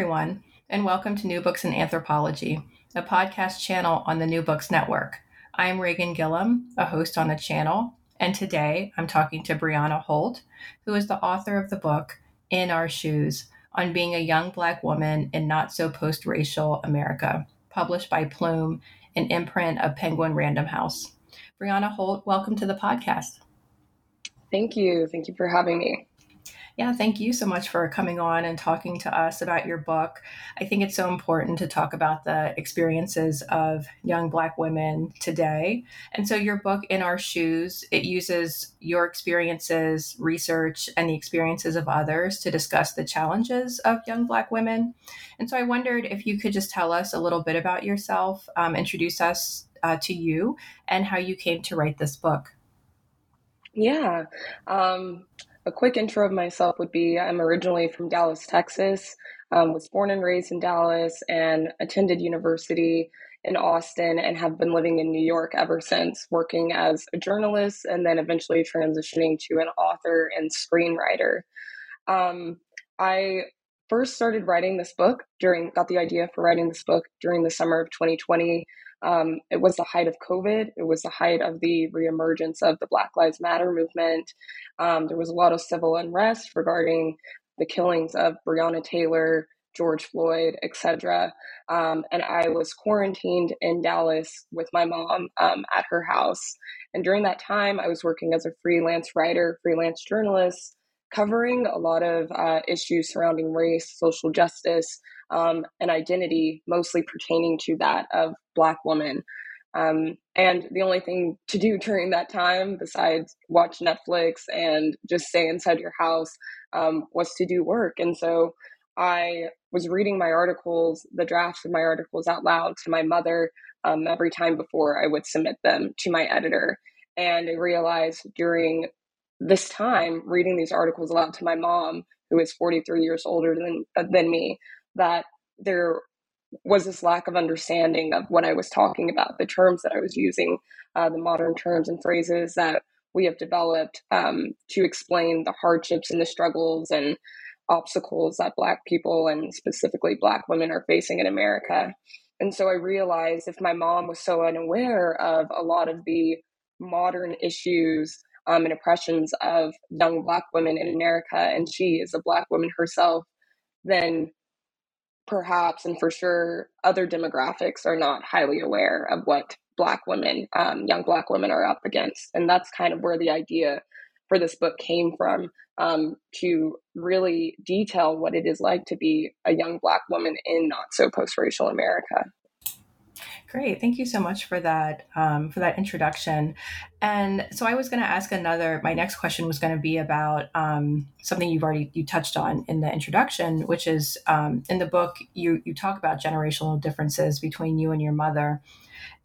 Everyone, and welcome to New Books in Anthropology, a podcast channel on the New Books Network. I'm Reagan Gillum, a host on the channel, and today I'm talking to Brianna Holt, who is the author of the book In Our Shoes on Being a Young Black Woman in Not So Post Racial America, published by Plume, an imprint of Penguin Random House. Brianna Holt, welcome to the podcast. Thank you. Thank you for having me. Yeah, thank you so much for coming on and talking to us about your book. I think it's so important to talk about the experiences of young Black women today. And so, your book, In Our Shoes, it uses your experiences, research, and the experiences of others to discuss the challenges of young Black women. And so, I wondered if you could just tell us a little bit about yourself, um, introduce us uh, to you, and how you came to write this book. Yeah. Um, a quick intro of myself would be I'm originally from Dallas, Texas. Um, was born and raised in Dallas and attended university in Austin and have been living in New York ever since, working as a journalist and then eventually transitioning to an author and screenwriter. Um, I first started writing this book during, got the idea for writing this book during the summer of 2020. Um, it was the height of COVID. It was the height of the reemergence of the Black Lives Matter movement. Um, there was a lot of civil unrest regarding the killings of Breonna Taylor, George Floyd, etc. Um, and I was quarantined in Dallas with my mom um, at her house. And during that time, I was working as a freelance writer, freelance journalist, covering a lot of uh, issues surrounding race, social justice, um, and identity, mostly pertaining to that of Black woman. Um, and the only thing to do during that time, besides watch Netflix and just stay inside your house, um, was to do work. And so I was reading my articles, the drafts of my articles out loud to my mother um, every time before I would submit them to my editor. And I realized during this time, reading these articles aloud to my mom, who is 43 years older than, than me, that there was this lack of understanding of what I was talking about, the terms that I was using, uh, the modern terms and phrases that we have developed um, to explain the hardships and the struggles and obstacles that Black people and specifically Black women are facing in America. And so I realized if my mom was so unaware of a lot of the modern issues um, and oppressions of young Black women in America, and she is a Black woman herself, then perhaps and for sure other demographics are not highly aware of what black women um, young black women are up against and that's kind of where the idea for this book came from um, to really detail what it is like to be a young black woman in not so post-racial america Great, thank you so much for that um, for that introduction. And so I was going to ask another. My next question was going to be about um, something you've already you touched on in the introduction, which is um, in the book you you talk about generational differences between you and your mother.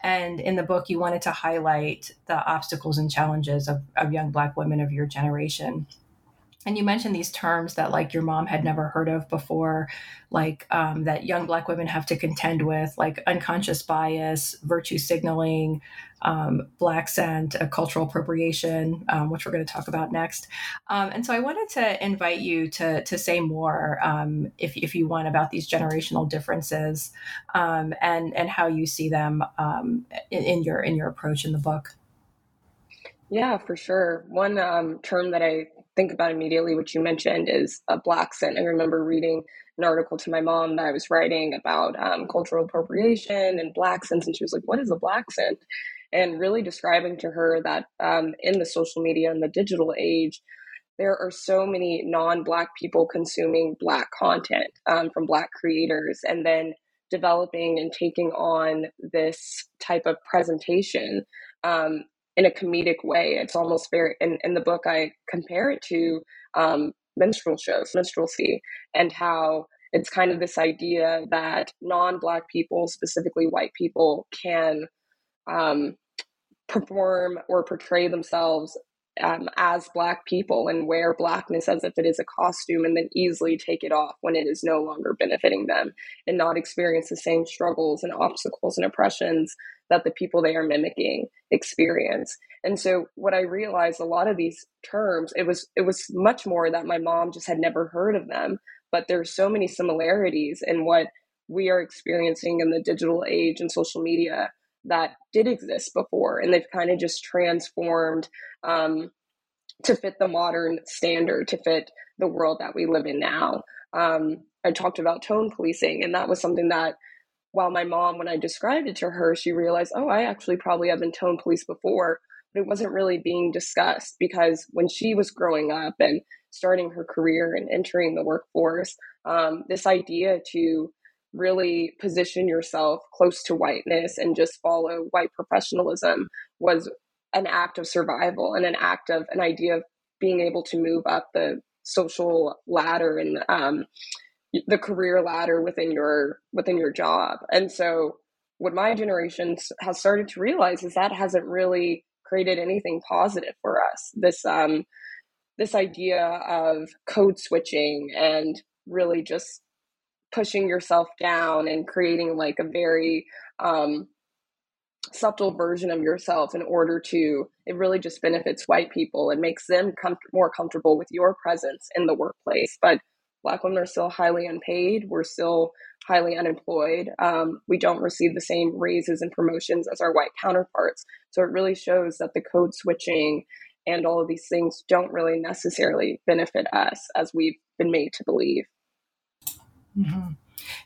And in the book, you wanted to highlight the obstacles and challenges of, of young Black women of your generation and you mentioned these terms that like your mom had never heard of before like um, that young black women have to contend with like unconscious bias virtue signaling um, blaccent cultural appropriation um, which we're going to talk about next um, and so i wanted to invite you to, to say more um, if, if you want about these generational differences um, and, and how you see them in, in, your in your approach in the book yeah, for sure. One um, term that I think about immediately, which you mentioned, is a blaccent. I remember reading an article to my mom that I was writing about um, cultural appropriation and blaccents, and she was like, "What is a blaccent?" And really describing to her that um, in the social media and the digital age, there are so many non-black people consuming black content um, from black creators, and then developing and taking on this type of presentation um, in a comedic way. It's almost very in, in the book I compare it to um, minstrel shows, minstrelsy, and how it's kind of this idea that non-black people, specifically white people, can um, perform or portray themselves um, as black people and wear blackness as if it is a costume and then easily take it off when it is no longer benefiting them and not experience the same struggles and obstacles and oppressions that the people they are mimicking experience. And so what i realized a lot of these terms it was it was much more that my mom just had never heard of them but there's so many similarities in what we are experiencing in the digital age and social media that did exist before and they've kind of just transformed um, to fit the modern standard to fit the world that we live in now. Um, i talked about tone policing and that was something that while my mom when i described it to her she realized oh i actually probably have been tone policed before but it wasn't really being discussed because when she was growing up and starting her career and entering the workforce um, this idea to really position yourself close to whiteness and just follow white professionalism was an act of survival and an act of an idea of being able to move up the social ladder and um, the career ladder within your within your job. And so what my generation has started to realize is that hasn't really created anything positive for us. This um this idea of code switching and really just pushing yourself down and creating like a very um, subtle version of yourself in order to it really just benefits white people. And makes them com- more comfortable with your presence in the workplace. But black women are still highly unpaid. We're still highly unemployed. Um, we don't receive the same raises and promotions as our white counterparts. So it really shows that the code switching and all of these things don't really necessarily benefit us as we've been made to believe Mm-hmm.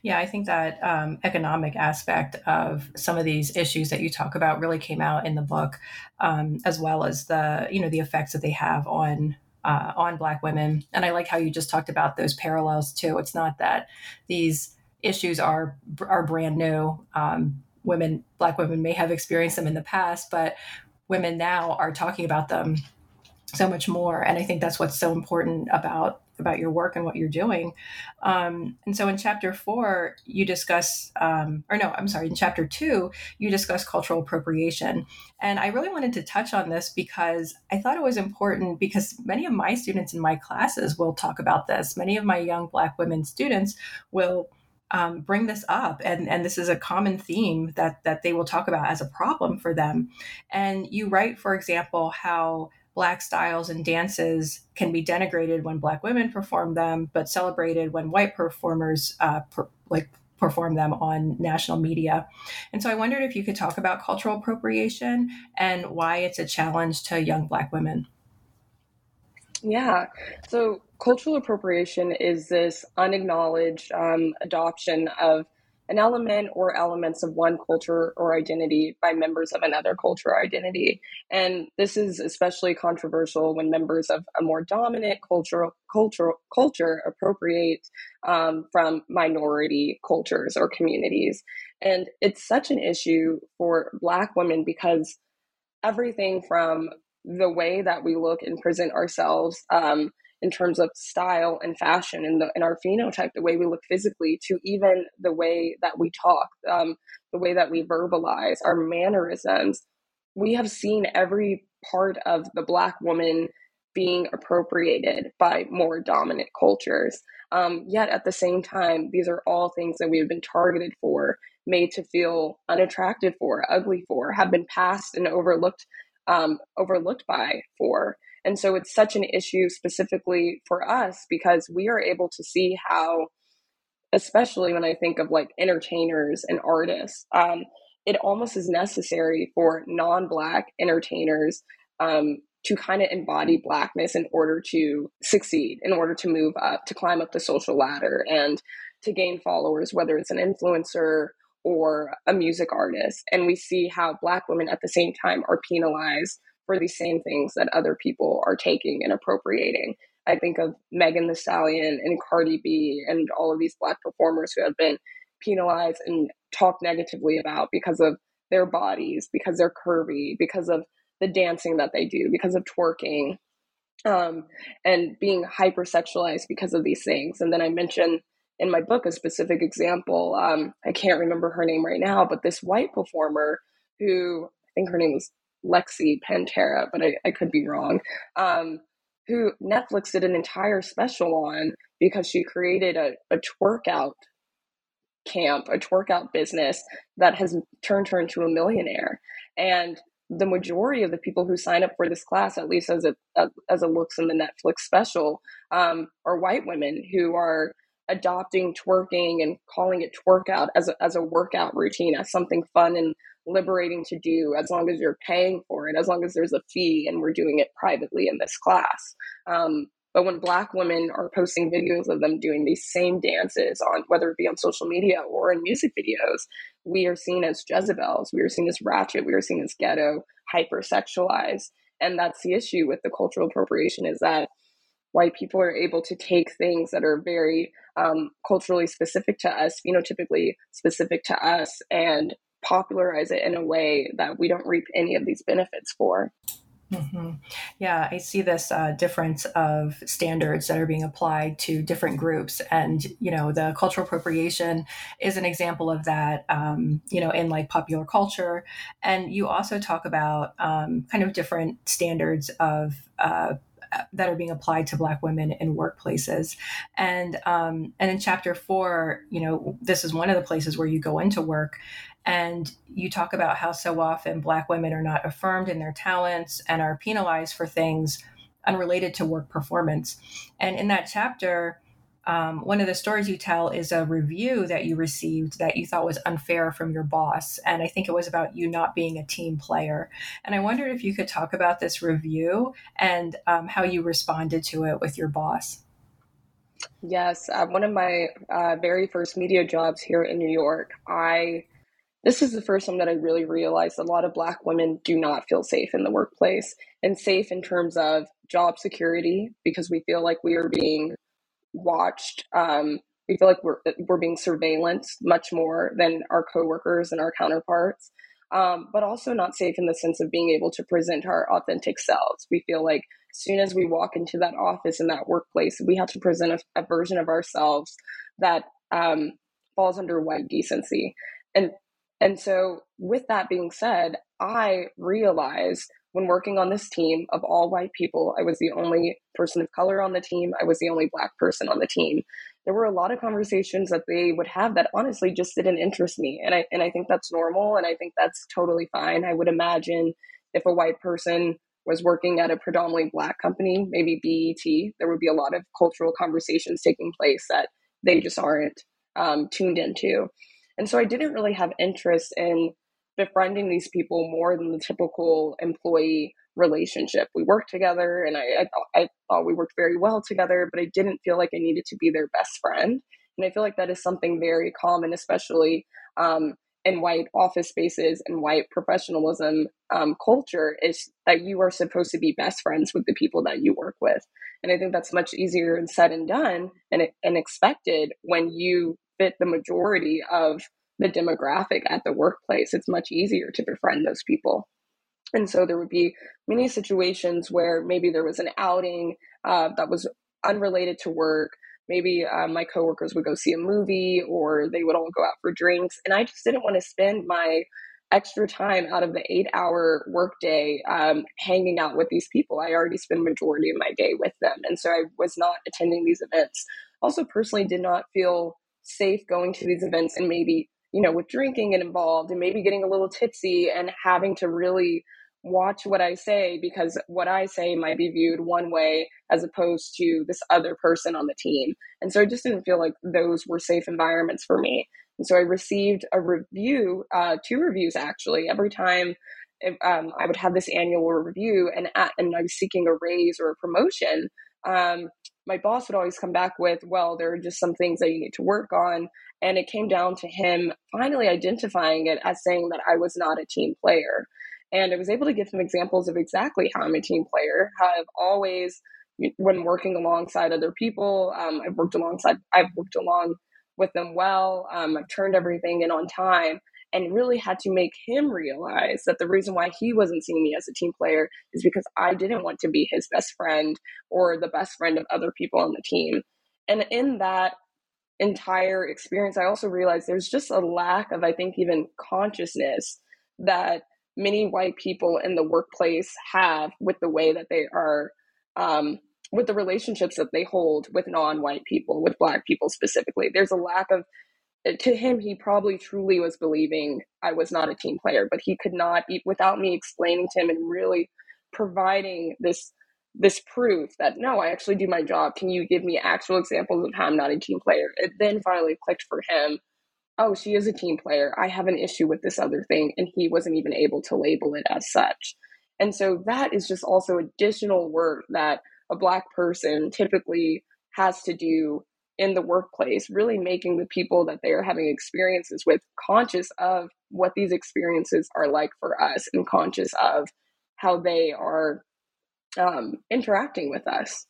Yeah, I think that um, economic aspect of some of these issues that you talk about really came out in the book, um, as well as the you know the effects that they have on uh, on Black women. And I like how you just talked about those parallels too. It's not that these issues are are brand new. Um, women, Black women, may have experienced them in the past, but women now are talking about them so much more. And I think that's what's so important about about your work and what you're doing. Um, and so in chapter four, you discuss, um, or no, I'm sorry, in chapter two, you discuss cultural appropriation. And I really wanted to touch on this because I thought it was important because many of my students in my classes will talk about this. Many of my young Black women students will. Um, bring this up and and this is a common theme that that they will talk about as a problem for them and you write for example how black styles and dances can be denigrated when black women perform them, but celebrated when white performers uh, per, like perform them on national media. And so I wondered if you could talk about cultural appropriation and why it's a challenge to young black women. Yeah. So cultural appropriation is this unacknowledged um, adoption of an element or elements of one culture or identity by members of another culture or identity. And this is especially controversial when members of a more dominant cultural cultural culture appropriate um, from minority cultures or communities. And it's such an issue for Black women because everything from the way that we look and present ourselves um, in terms of style and fashion and, the, and our phenotype, the way we look physically, to even the way that we talk, um, the way that we verbalize, our mannerisms. We have seen every part of the Black woman being appropriated by more dominant cultures. Um, yet at the same time, these are all things that we have been targeted for, made to feel unattractive for, ugly for, have been passed and overlooked, um, overlooked by for. And so it's such an issue specifically for us because we are able to see how, especially when I think of like entertainers and artists, um, it almost is necessary for non Black entertainers um, to kind of embody Blackness in order to succeed, in order to move up, to climb up the social ladder, and to gain followers, whether it's an influencer or a music artist. And we see how Black women at the same time are penalized for these same things that other people are taking and appropriating. I think of Megan Thee Stallion and Cardi B and all of these Black performers who have been penalized and talked negatively about because of their bodies, because they're curvy, because of the dancing that they do, because of twerking. um, and being hypersexualized because of these things. And then I mentioned in my book a specific example. Um, I can't remember her name right now, but this white performer who I think her name was Lexy Panterra, but I, I could be wrong. Um, who Netflix did an entire special on because she created a, a twerk camp, a twerk out business that has turned her into a millionaire. And the majority of the people who sign up for this class, at least as it as it looks in the Netflix special, um, are white women who are adopting twerking and calling it twerk out as a, as a workout routine, as something fun and liberating to do, as long as you're paying for it, as long as there's a fee and we're doing it privately in this class. Um, but when Black women are posting videos of them doing these same dances on whether it be on social media or in music videos, we are seen as Jezebels, we are seen as ratchet, we are seen as ghetto, hypersexualized. And that's the issue with the cultural appropriation is that white people are able to take things that are very um, culturally specific to us, phenotypically specific to us, and popularize it in a way that we don't reap any of these benefits for. Mm-hmm. Yeah, I see this uh, difference of standards that are being applied to different groups, and you know, the cultural appropriation is an example of that. Um, you know, in like popular culture, and you also talk about um, kind of different standards of. Uh, that are being applied to Black women in workplaces, and um, and in chapter four, you know, this is one of the places where you go into work, and you talk about how so often Black women are not affirmed in their talents and are penalized for things unrelated to work performance. And in that chapter, um, one of the stories you tell is a review that you received that you thought was unfair from your boss. And I think it was about you not being a team player. And I wondered if you could talk about this review and um, how you responded to it with your boss. Yes, uh, one of my uh, very first media jobs here in New York, I this is the first time that I really realized a lot of Black women do not feel safe in the workplace and safe in terms of job security because we feel like we are being watched. Um, we feel like we're, we're being surveillanced much more than our coworkers and our counterparts. Um, but also not safe in the sense of being able to present our authentic selves. We feel like as soon as we walk into that office in that workplace, we have to present a, a version of ourselves that um, falls under white decency. And and so, with that being said, I realized when working on this team of all white people, I was the only person of color on the team, I was the only black person on the team. There were a lot of conversations that they would have that honestly just didn't interest me. And I and I think that's normal and I think that's totally fine. I would imagine if a white person was working at a predominantly black company, maybe BET, there would be a lot of cultural conversations taking place that they just aren't um, tuned into. And so I didn't really have interest in befriending these people more than the typical employee relationship. We worked together and I, I, thought, I thought we worked very well together, but I didn't feel like I needed to be their best friend. And I feel like that is something very common, especially um, in white office spaces and white professionalism um, culture, is that you are supposed to be best friends with the people that you work with. And I think that's much easier and said and done and, and expected when you fit the majority of the demographic at the workplace, it's much easier to befriend those people. And so there would be many situations where maybe there was an outing uh, that was unrelated to work. Maybe uh, my coworkers would go see a movie or they would all go out for drinks. And I just didn't want to spend my extra time out of the eight hour workday um, hanging out with these people. I already spend majority of my day with them. And so I was not attending these events. Also, personally, did not feel safe going to these events and maybe you know with drinking and involved and maybe getting a little tipsy and having to really watch what I say because what I say might be viewed one way as opposed to this other person on the team. And so I just didn't feel like those were safe environments for me. And so I received a review, uh, two reviews actually, every time um, I would have this annual review and, at, and I was seeking a raise or a promotion. Um, my boss would always come back with, well, there are just some things that you need to work on. And it came down to him finally identifying it as saying that I was not a team player. And I was able to give him examples of exactly how I'm a team player, how I've always, when working alongside other people, um, I've worked alongside, I've worked along with them well. Um, I've turned everything in on time. And really had to make him realize that the reason why he wasn't seeing me as a team player is because I didn't want to be his best friend or the best friend of other people on the team. And in that entire experience, I also realized there's just a lack of, I think, even consciousness that many white people in the workplace have with the way that they are um, with the relationships that they hold with non-white people with black people specifically there's a lack of Uh, to him he probably truly was believing i was not a team player but he could not without me explaining to him and really providing this this proof that no i actually do my job. Can you give me actual examples of how i'm not a team player? It then finally clicked for him oh she is a team player. I have an issue with this other thing and he wasn't even able to label it as such. And so that is just also additional work that a black person typically has to do in the workplace, really making the people that they are having experiences with conscious of what these experiences are like for us and conscious of how they are um, interacting with us.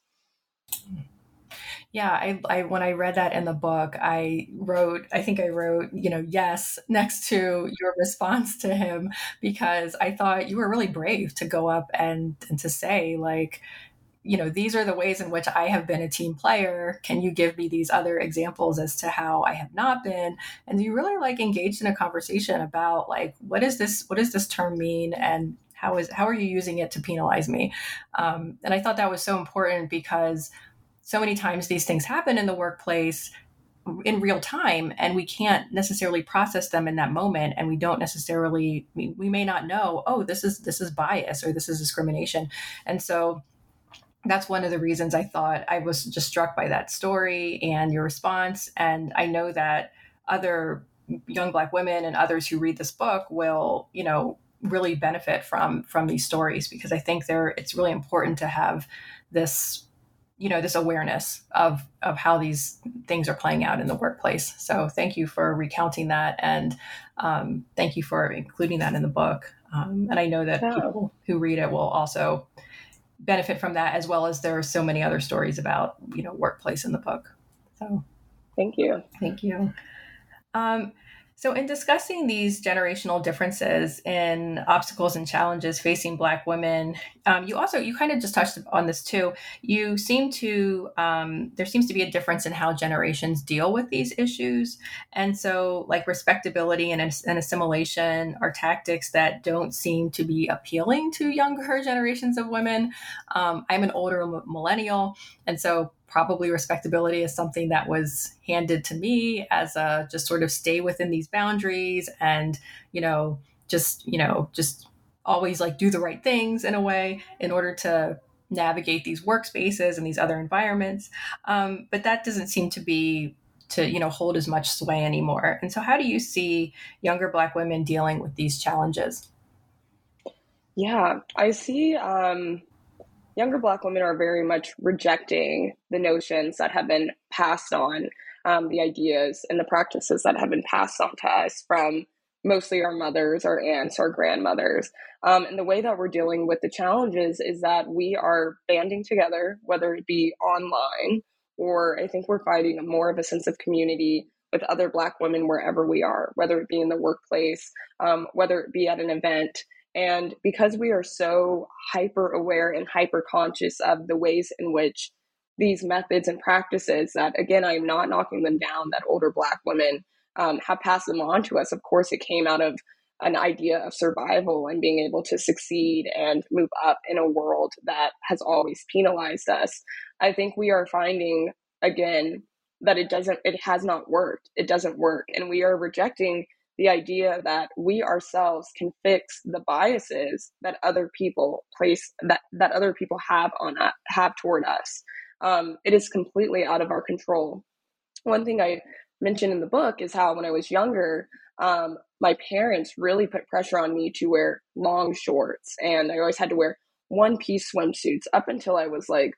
Yeah, I, I when I read that in the book, I wrote, I think I wrote, you know, yes next to your response to him because I thought you were really brave to go up and and to say like, you know, these are the ways in which I have been a team player. Can you give me these other examples as to how I have not been? And you really like engaged in a conversation about like, what is this, what does this term mean? And how is, how are you using it to penalize me? Um, and I thought that was so important because so many times these things happen in the workplace in real time and we can't necessarily process them in that moment and we don't necessarily we, we may not know oh this is this is bias or this is discrimination and so that's one of the reasons I thought I was just struck by that story and your response. And I know that other young black women and others who read this book will, you know, really benefit from from these stories because I think they're it's really important to have this you know this awareness of of how these things are playing out in the workplace so thank you for recounting that and um, thank you for including that in the book um, and i know that yeah. people who read it will also benefit from that as well as there are so many other stories about you know workplace in the book. So thank you. Thank you. Um, so, in discussing these generational differences in obstacles and challenges facing Black women, um, you also you kind of just touched on this too. You seem to um, there seems to be a difference in how generations deal with these issues, and so like respectability and, and assimilation are tactics that don't seem to be appealing to younger generations of women. Um, I'm an older millennial, and so probably respectability is something that was handed to me as a just sort of stay within these boundaries and you know just you know just always like do the right things in a way in order to navigate these workspaces and these other environments. Um, but that doesn't seem to be to you know hold as much sway anymore. And so how do you see younger black women dealing with these challenges? Yeah i see um younger Black women are very much rejecting the notions that have been passed on, um, the ideas and the practices that have been passed on to us from mostly our mothers, our aunts, our grandmothers. Um, and the way that we're dealing with the challenges is that we are banding together, whether it be online or I think we're fighting more of a sense of community with other Black women wherever we are, whether it be in the workplace, um, whether it be at an event. And because we are so hyper aware and hyper conscious of the ways in which these methods and practices that, again, I'm not knocking them down, that older Black women um, have passed them on to us. Of course, it came out of an idea of survival and being able to succeed and move up in a world that has always penalized us. I think we are finding, again, that it doesn't, it has not worked. It doesn't work. And we are rejecting the idea that we ourselves can fix the biases that other people place that that other people have on have toward us. Um, it is completely out of our control. One thing I mentioned in the book is how when I was younger, um, my parents really put pressure on me to wear long shorts, and I always had to wear one piece swimsuits up until I was like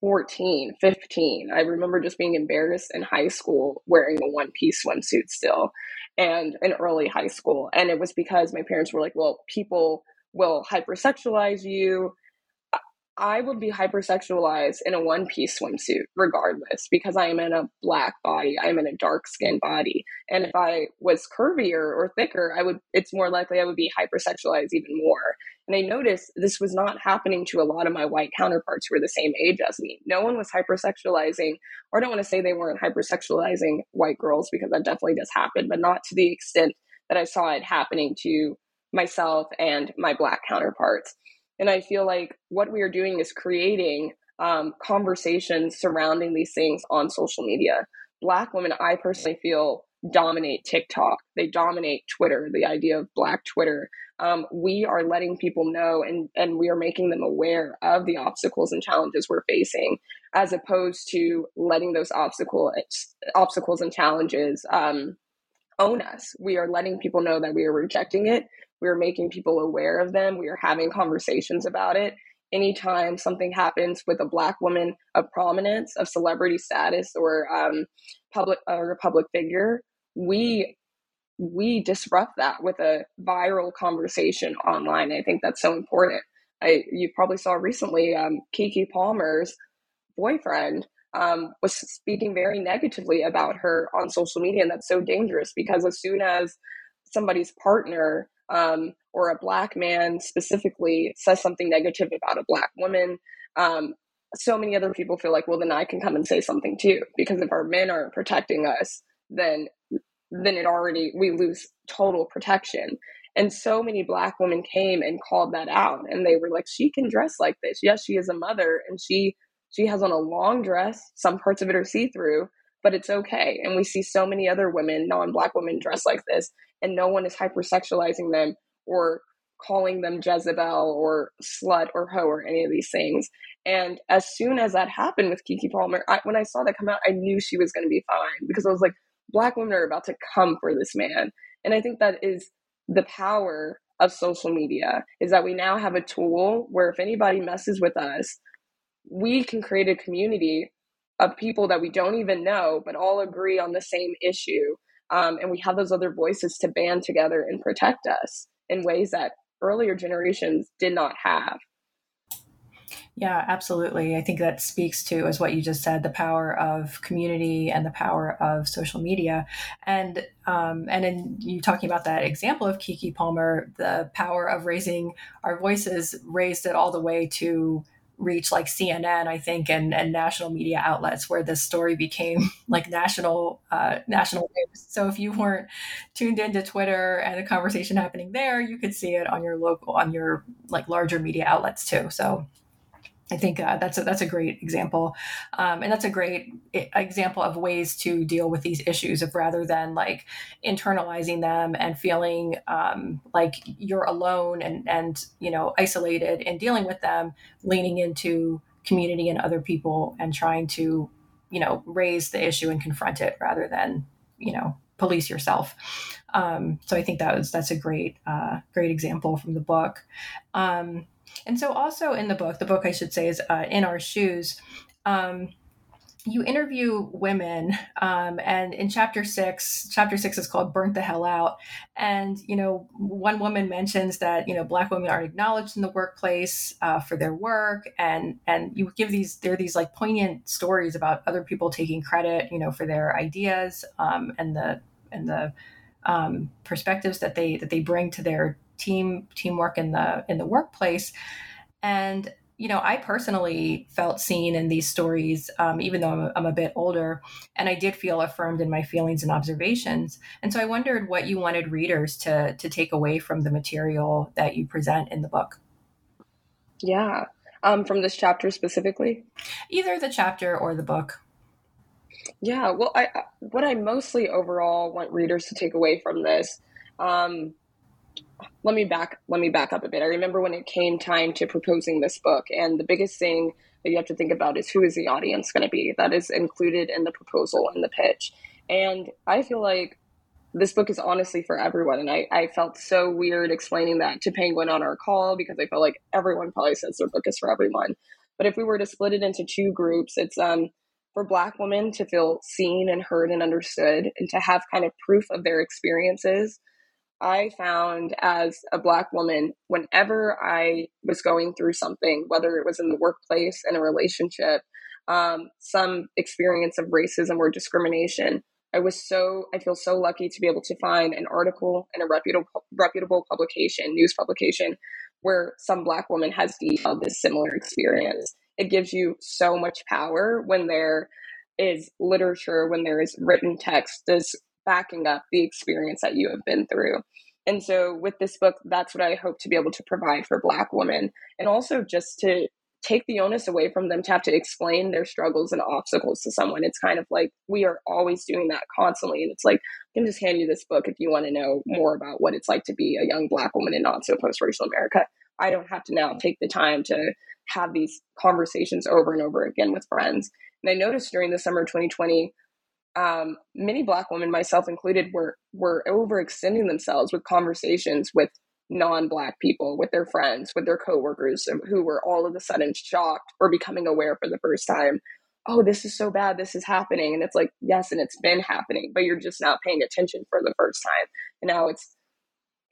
14, 15. I remember just being embarrassed in high school wearing a one piece swimsuit still and in early high school. And it was because my parents were like, well, people will hypersexualize you. I would be hypersexualized in a one piece swimsuit, regardless, because I am in a black body. I am in a dark skinned body. And if I was curvier or thicker, I would, it's more likely I would be hypersexualized even more. And I noticed this was not happening to a lot of my white counterparts who were the same age as me. No one was hypersexualizing, or I don't want to say they weren't hypersexualizing white girls because that definitely does happen, but not to the extent that I saw it happening to myself and my black counterparts. And I feel like what we are doing is creating um, conversations surrounding these things on social media. Black women, I personally feel, dominate TikTok. They dominate Twitter, the idea of Black Twitter. Um, we are letting people know and, and we are making them aware of the obstacles and challenges we're facing, as opposed to letting those obstacle, obstacles and challenges um, own us. We are letting people know that we are rejecting it we're making people aware of them. We are having conversations about it. Anytime something happens with a Black woman of prominence, of celebrity status, or um, public or a public figure, we we disrupt that with a viral conversation online. I think that's so important. I you probably saw recently um, Keke Palmer's boyfriend um, was speaking very negatively about her on social media, and that's so dangerous because as soon as somebody's partner um, or a black man specifically says something negative about a black woman, um, so many other people feel like, well, then I can come and say something too. Because if our men aren't protecting us, then then it already we lose total protection. And so many black women came and called that out, and they were like, she can dress like this. Yes, she is a mother, and she she has on a long dress. Some parts of it are see through, but it's okay. And we see so many other women, non black women, dress like this, and no one is hypersexualizing them or calling them Jezebel or slut or hoe or any of these things. And as soon as that happened with Keke Palmer, I, when I saw that come out, I knew she was going to be fine because I was like, Black women are about to come for this man. And I think that is the power of social media is that we now have a tool where if anybody messes with us, we can create a community of people that we don't even know, but all agree on the same issue. Um, and we have those other voices to band together and protect us in ways that earlier generations did not have. Yeah, absolutely. I think that speaks to, as what you just said, the power of community and the power of social media. And um, and in you talking about that example of Keke Palmer, the power of raising our voices raised it all the way to reach like CNN, I think, and, and national media outlets where this story became like national uh, national news. So if you weren't tuned into Twitter and the conversation happening there, you could see it on your local on your like larger media outlets too. So I think uh, that's a, that's a great example, um, and that's a great example of ways to deal with these issues of rather than like internalizing them and feeling um, like you're alone and and you know isolated in dealing with them, leaning into community and other people and trying to you know raise the issue and confront it rather than you know police yourself. Um, so I think that was that's a great uh, great example from the book. Um, and so, also in the book, the book I should say is uh, In Our Shoes. Um, you interview women, um, and in chapter six, chapter six is called "Burnt the Hell Out," and you know, one woman mentions that you know black women aren't acknowledged in the workplace uh, for their work, and and you give these there are these like poignant stories about other people taking credit, you know, for their ideas um, and the and the um, perspectives that they that they bring to their team teamwork in the in the workplace. And you know i personally felt seen in these stories um, even though I'm a, I'm a bit older and i did feel affirmed in my feelings and observations. And so i wondered what you wanted readers to to take away from the material that you present in the book. Yeah. Um, from this chapter specifically? Either the chapter or the book yeah well i what i mostly overall want readers to take away from this um, let me back let me back up a bit. I remember when it came time to proposing this book, and the biggest thing that you have to think about is who is the audience going to be. That is included in the proposal and the pitch. And I feel like this book is honestly for everyone. And I, I felt so weird explaining that to Penguin on our call because I felt like everyone probably says their book is for everyone. But if we were to split it into two groups, it's um for black women to feel seen and heard and understood and to have kind of proof of their experiences I found as a Black woman, whenever I was going through something, whether it was in the workplace, in a relationship, um, some experience of racism or discrimination, I was so, I feel so lucky to be able to find an article in a reputable, reputable publication, news publication, where some Black woman has detailed this similar experience. It gives you so much power when there is literature, when there is written text, this backing up the experience that you have been through. And so with this book, that's what I hope to be able to provide for Black women. And also just to take the onus away from them to have to explain their struggles and obstacles to someone. It's kind of like we are always doing that constantly. And it's like, I can just hand you this book if you want to know more about what it's like to be a young Black woman in not so post racial America. I don't have to now take the time to have these conversations over and over again with friends. And I noticed during the summer 2020, um, many Black women, myself included, were were overextending themselves with conversations with non-black people, with their friends, with their coworkers, who were all of a sudden shocked or becoming aware for the first time. Oh, this is so bad. This is happening, and it's like yes, and it's been happening, but you're just not paying attention for the first time, and now it's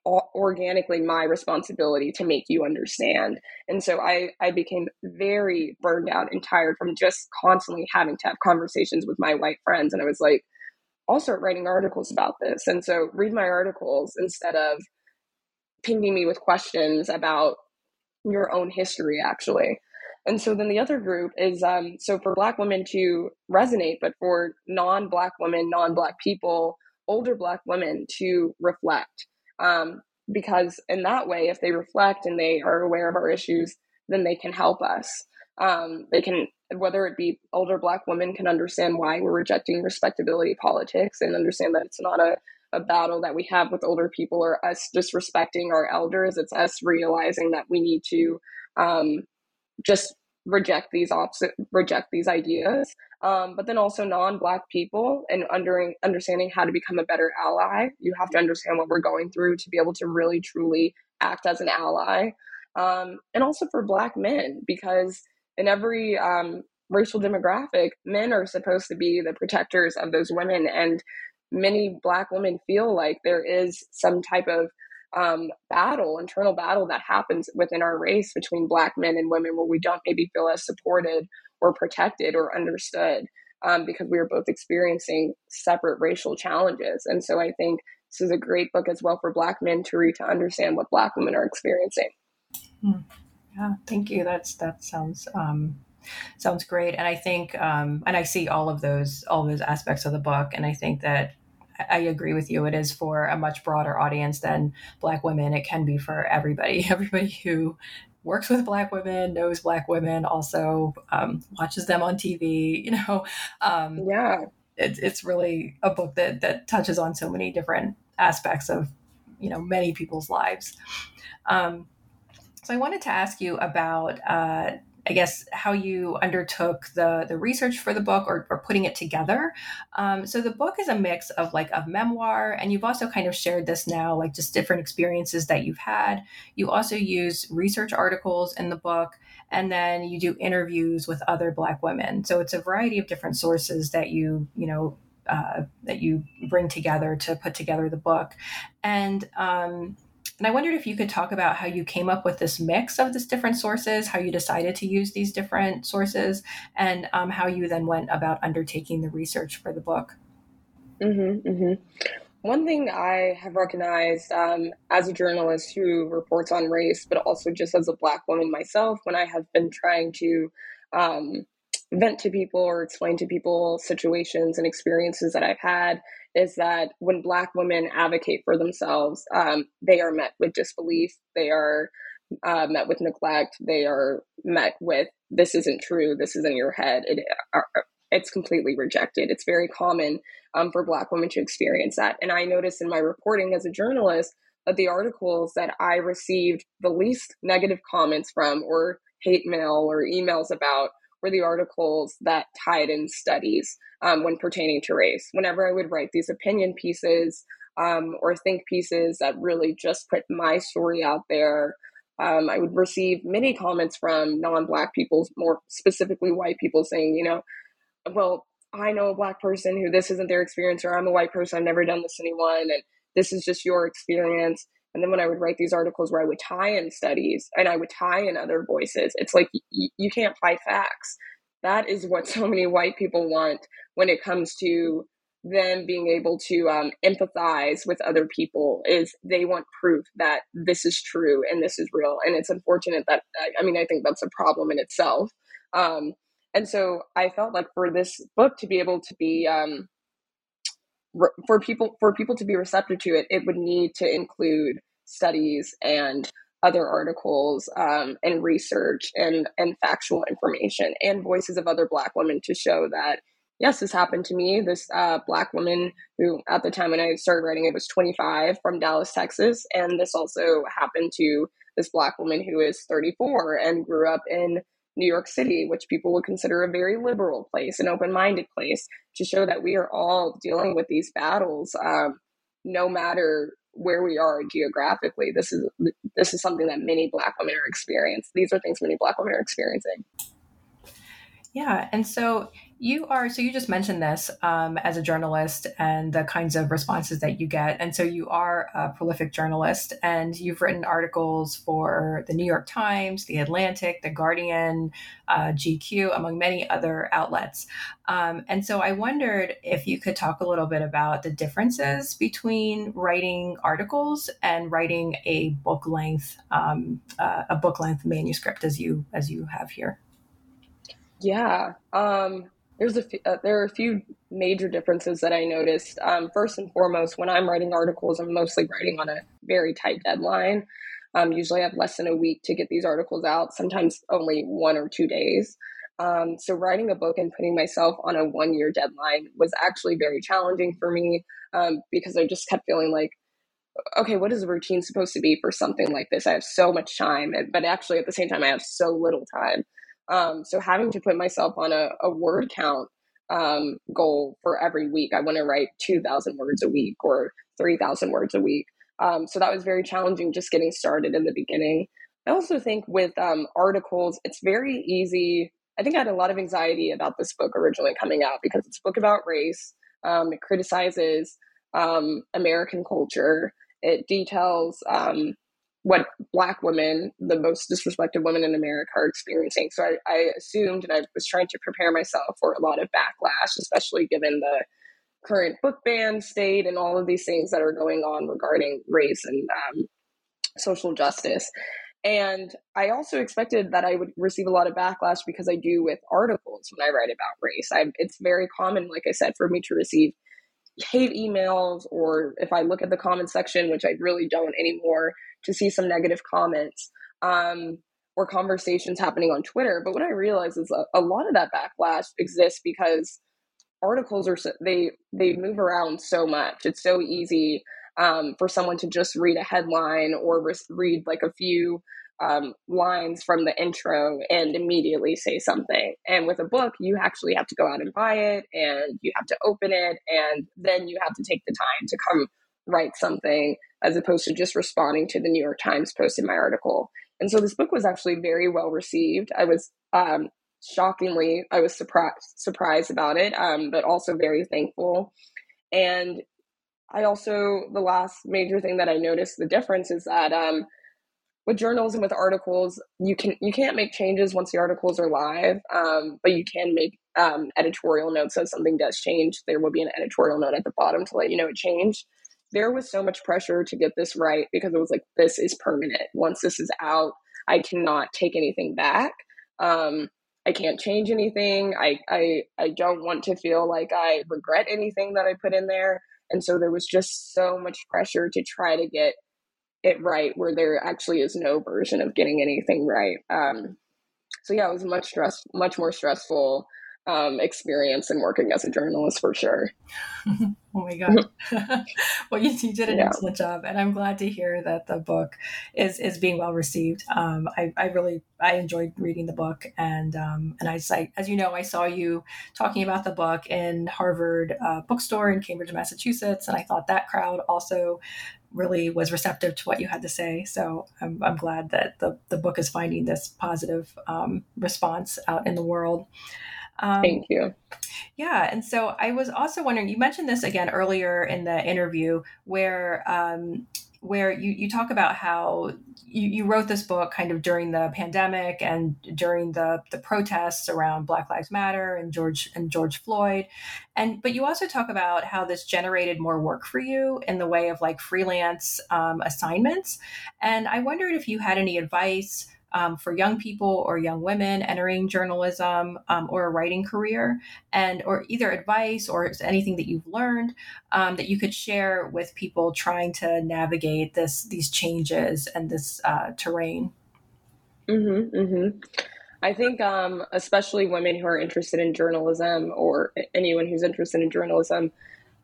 organically my responsibility to make you understand. And so I, I became very burned out and tired from just constantly having to have conversations with my white friends. And I was like, I'll start writing articles about this. And so read my articles instead of pinging me with questions about your own history, actually. And so then the other group is um, so for Black women to resonate, but for non Black women, non Black people, older Black women to reflect um, because in that way, if they reflect and they are aware of our issues, then they can help us. Um, they can, whether it be older Black women, can understand why we're rejecting respectability politics and understand that it's not a, a battle that we have with older people or us disrespecting our elders. It's us realizing that we need to um, just reject these opposite reject these ideas um, but then also non-black people and under, understanding how to become a better ally you have to understand what we're going through to be able to really truly act as an ally um, and also for black men because in every um, racial demographic men are supposed to be the protectors of those women and many black women feel like there is some type of um, battle, internal battle that happens within our race between Black men and women where we don't maybe feel as supported or protected or understood um, because we are both experiencing separate racial challenges. And so I think this is a great book as well for Black men to read to understand what Black women are experiencing. Hmm. Yeah, thank you. That's that sounds um, sounds great, and I think um, and I see all of those all of those aspects of the book, and I think that I agree with you. It is for a much broader audience than Black women. It can be for everybody. Everybody who works with Black women, knows Black women, also um, watches them on TV. You know, um, yeah, it, it's really a book that that touches on so many different aspects of you know many people's lives. Um, so I wanted to ask you about uh, I guess how you undertook the the research for the book or, or putting it together. Um, so the book is a mix of like a memoir, and you've also kind of shared this now, like just different experiences that you've had. You also use research articles in the book, and then you do interviews with other Black women. So it's a variety of different sources that you you know uh, that you bring together to put together the book, and um, and I wondered if you could talk about how you came up with this mix of these different sources, how you decided to use these different sources, and um, how you then went about undertaking the research for the book. Mm-hmm, mm-hmm. One thing I have recognized um, as a journalist who reports on race, but also just as a Black woman myself, when I have been trying to um, vent to people or explain to people situations and experiences that I've had is that when Black women advocate for themselves, um, they are met with disbelief, they are uh, met with neglect, they are met with this isn't true, this is in your head. It, uh, uh, it's completely rejected. It's very common um, for Black women to experience that. And I noticed in my reporting as a journalist that the articles that I received the least negative comments from, or hate mail or emails about, were the articles that tied in studies um, when pertaining to race. Whenever I would write these opinion pieces um, or think pieces that really just put my story out there, um, I would receive many comments from non Black people, more specifically white people, saying, you know, well, I know a Black person who this isn't their experience, or I'm a white person, I've never done this to anyone. And this is just your experience. And then when I would write these articles where I would tie in studies and I would tie in other voices, it's like y- you can't fight facts. That is what so many white people want when it comes to them being able to um, empathize with other people is they want proof that this is true and this is real and it's unfortunate that i mean i think that's a problem in itself um, and so i felt like for this book to be able to be um, re- for people for people to be receptive to it it would need to include studies and other articles um, and research and and factual information and voices of other black women to show that yes, this happened to me. This uh, black woman who, at the time when I started writing it, was 25 from Dallas, Texas. And this also happened to this black woman who is 34 and grew up in New York City, which people would consider a very liberal place, an open minded place, to show that we are all dealing with these battles, um, no matter where we are geographically. This is this is something that many Black women are experiencing. These are things many Black women are experiencing. Yeah, and so you are, so you just mentioned this um, as a journalist and the kinds of responses that you get. And so you are a prolific journalist and you've written articles for the New York Times, The Atlantic, The Guardian, uh, GQ, among many other outlets. Um, and so I wondered if you could talk a little bit about the differences between writing articles and writing a book length, um, uh, a book length manuscript as you as you have here. Yeah. Um, there's a f- uh, there are a few major differences that I noticed. Um, first and foremost, when I'm writing articles, I'm mostly writing on a very tight deadline. Um, usually, I have less than a week to get these articles out. Sometimes only one or two days. Um, so, writing a book and putting myself on a one year deadline was actually very challenging for me um, because I just kept feeling like, okay, what is the routine supposed to be for something like this? I have so much time, but actually, at the same time, I have so little time. Um, so having to put myself on a, a word count um, goal for every week, I want to write 2,000 words a week or 3,000 words a week. Um, so that was very challenging just getting started in the beginning. I also think with um, articles, it's very easy. I think I had a lot of anxiety about this book originally coming out because it's a book about race. Um, it criticizes um, American culture. It details um, what black women, the most disrespected women in America, are experiencing. So I, I, assumed and I was trying to prepare myself for a lot of backlash, especially given the current book ban state and all of these things that are going on regarding race and um, social justice. And I also expected that I would receive a lot of backlash because I do with articles when I write about race. I, it's very common, like I said, for me to receive hate emails or if I look at the comment section, which I really don't anymore, to see some negative comments um, or conversations happening on Twitter. But what I realize is a, a lot of that backlash exists because articles are they they move around so much. It's so easy um, for someone to just read a headline or re- read like a few um, lines from the intro and immediately say something. And with a book, you actually have to go out and buy it and you have to open it and then you have to take the time to come write something as opposed to just responding to the New York Times post in my article. And so this book was actually very well received. I was um, shockingly, I was surprised surprised about it, um, but also very thankful. And I also the last major thing that I noticed the difference is that um, with journalism with articles you can you can't make changes once the articles are live um, but you can make um, editorial notes so if something does change there will be an editorial note at the bottom to let you know it changed there was so much pressure to get this right because it was like this is permanent. Once this is out i cannot take anything back. Um, i can't change anything. I, I i don't want to feel like i regret anything that i put in there. And so there was just so much pressure to try to get it right where there actually is no version of getting anything right. Um, so yeah it was much stress much more stressful um, experience in working as a journalist for sure. oh my god! well, you, you, did an yeah. excellent job, and I'm glad to hear that the book is is being well received. Um, I, I really I enjoyed reading the book, and um, and I, I as you know I saw you talking about the book in Harvard uh, bookstore in Cambridge, Massachusetts, and I thought that crowd also really was receptive to what you had to say. So I'm, I'm glad that the, the book is finding this positive um, response out in the world. Um, Thank you. Yeah. And so I was also wondering, you mentioned this again earlier in the interview where um, where you, you talk about how you, you wrote this book kind of during the pandemic and during the, the protests around Black Lives Matter and George and George Floyd. And but you also talk about how this generated more work for you in the way of like freelance um, assignments. And I wondered if you had any advice um, for young people or young women entering journalism um, or a writing career, and or either advice or anything that you've learned um, that you could share with people trying to navigate this these changes and this uh, terrain. Mm-hmm, mm-hmm. I think, um, especially women who are interested in journalism or anyone who's interested in journalism,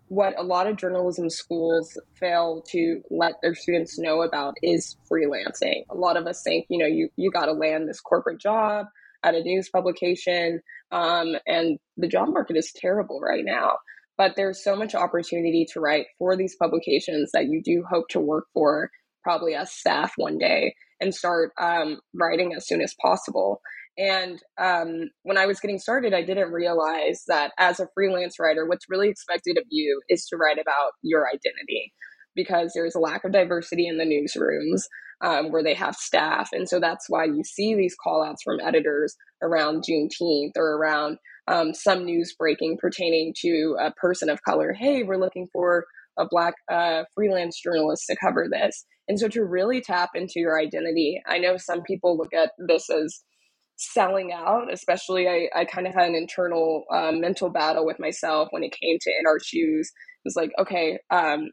what a lot of journalism schools fail to let their students know about is freelancing. A lot of us think, you know, you, you got to land this corporate job at a news publication, um, and the job market is terrible right now. But there's so much opportunity to write for these publications that you do hope to work for, probably as staff one day, and start um, writing as soon as possible. And um, when I was getting started, I didn't realize that as a freelance writer, what's really expected of you is to write about your identity because there's a lack of diversity in the newsrooms um, where they have staff. And so that's why you see these call outs from editors around Juneteenth or around um, some news breaking pertaining to a person of color. Hey, we're looking for a black uh, freelance journalist to cover this. And so to really tap into your identity, I know some people look at this as selling out especially i, I kind of had an internal uh, mental battle with myself when it came to in our shoes. It was like okay um,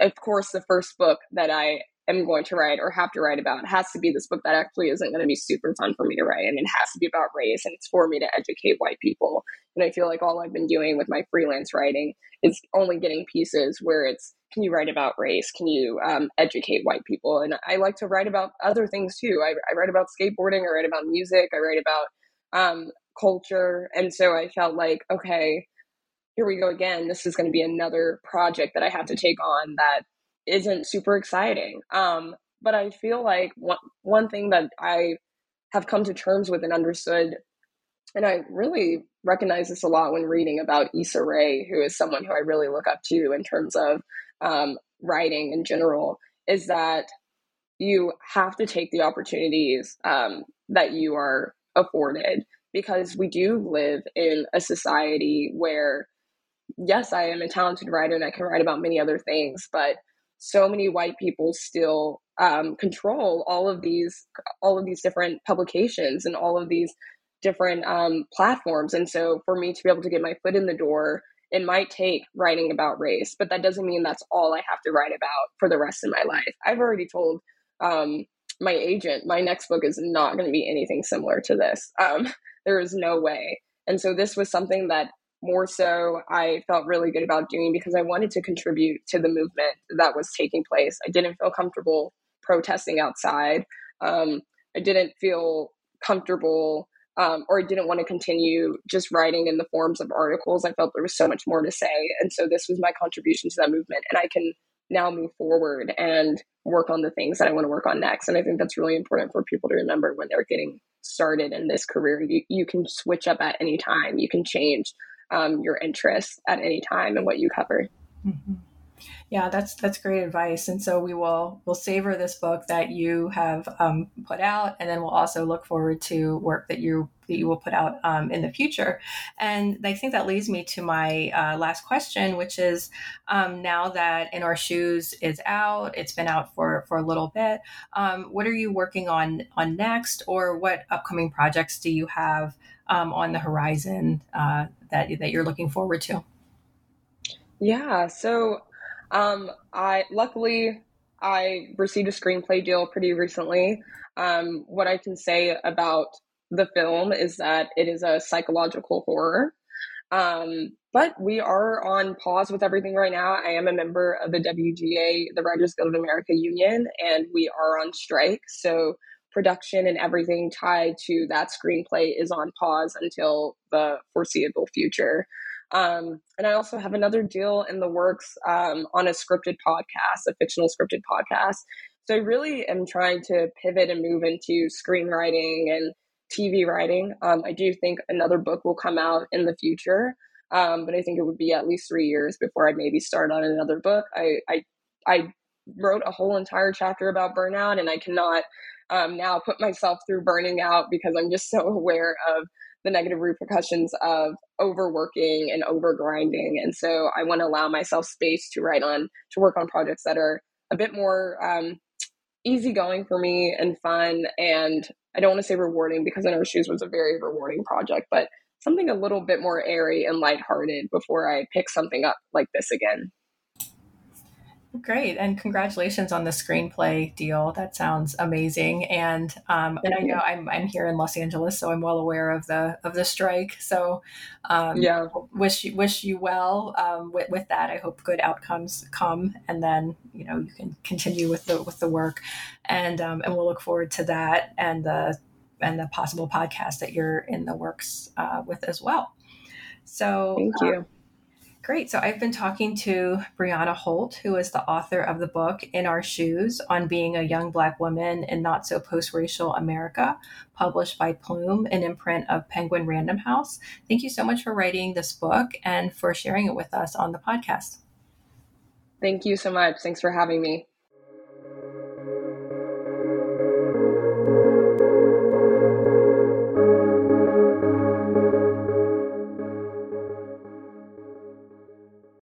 of course the first book that i am going to write or have to write about has to be this book that actually isn't going to be super fun for me to write and it has to be about race and it's for me to educate white people and i feel like all i've been doing with my freelance writing is only getting pieces where it's can you write about race? Can you um, educate white people? And I like to write about other things too. I, I write about skateboarding, I write about music, I write about um, culture. And so I felt like, okay, here we go again. This is going to be another project that I have to take on that isn't super exciting. Um, but I feel like one, one thing that I have come to terms with and understood, and I really recognize this a lot when reading about Issa Rae, who is someone who I really look up to in terms of um, writing in general is that you have to take the opportunities um, that you are afforded because we do live in a society where yes i am a talented writer and i can write about many other things but so many white people still um, control all of these all of these different publications and all of these different um, platforms and so for me to be able to get my foot in the door it might take writing about race, but that doesn't mean that's all I have to write about for the rest of my life. I've already told um, my agent my next book is not going to be anything similar to this. Um, there is no way. And so this was something that more so I felt really good about doing because I wanted to contribute to the movement that was taking place. I didn't feel comfortable protesting outside. Um, I didn't feel comfortable um, or I didn't want to continue just writing in the forms of articles. I felt there was so much more to say. And so this was my contribution to that movement. And I can now move forward and work on the things that I want to work on next. And I think that's really important for people to remember when they're getting started in this career. You, you can switch up at any time, you can change um, your interests at any time and what you cover. Mm-hmm. Yeah, that's that's great advice. And so we will we'll savor this book that you have um, put out, and then we'll also look forward to work that you that you will put out um, in the future. And I think that leads me to my uh, last question, which is um, now that In Our Shoes is out, it's been out for for a little bit. Um, what are you working on on next, or what upcoming projects do you have um, on the horizon uh, that that you're looking forward to? Yeah, so um, I luckily I received a screenplay deal pretty recently. Um, what I can say about the film is that it is a psychological horror. Um, but we are on pause with everything right now. I am a member of the WGA, the Writers Guild of America Union, and we are on strike. So production and everything tied to that screenplay is on pause until the foreseeable future. Um, and I also have another deal in the works um, on a scripted podcast, a fictional scripted podcast. So I really am trying to pivot and move into screenwriting and TV writing. Um, I do think another book will come out in the future, um, but I think it would be at least three years before I'd maybe start on another book. I, I, I wrote a whole entire chapter about burnout, and I cannot um, now put myself through burning out because I'm just so aware of the negative repercussions of overworking and overgrinding. And so I want to allow myself space to write on, to work on projects that are a bit more um, easygoing for me and fun. And I don't want to say rewarding because In Our Shoes was a very rewarding project, but something a little bit more airy and lighthearted before I pick something up like this again. Great, and congratulations on the screenplay deal. That sounds amazing. And um, and I know I'm I'm here in Los Angeles, so I'm well aware of the of the strike. So um, yeah, wish you wish you well um, with with that. I hope good outcomes come, and then you know you can continue with the with the work, and um, and we'll look forward to that and the and the possible podcast that you're in the works uh, with as well. So thank you. Great. So I've been talking to Brianna Holt, who is the author of the book In Our Shoes on Being a Young Black Woman in Not So Post Racial America, published by Plume, an imprint of Penguin Random House. Thank you so much for writing this book and for sharing it with us on the podcast. Thank you so much. Thanks for having me.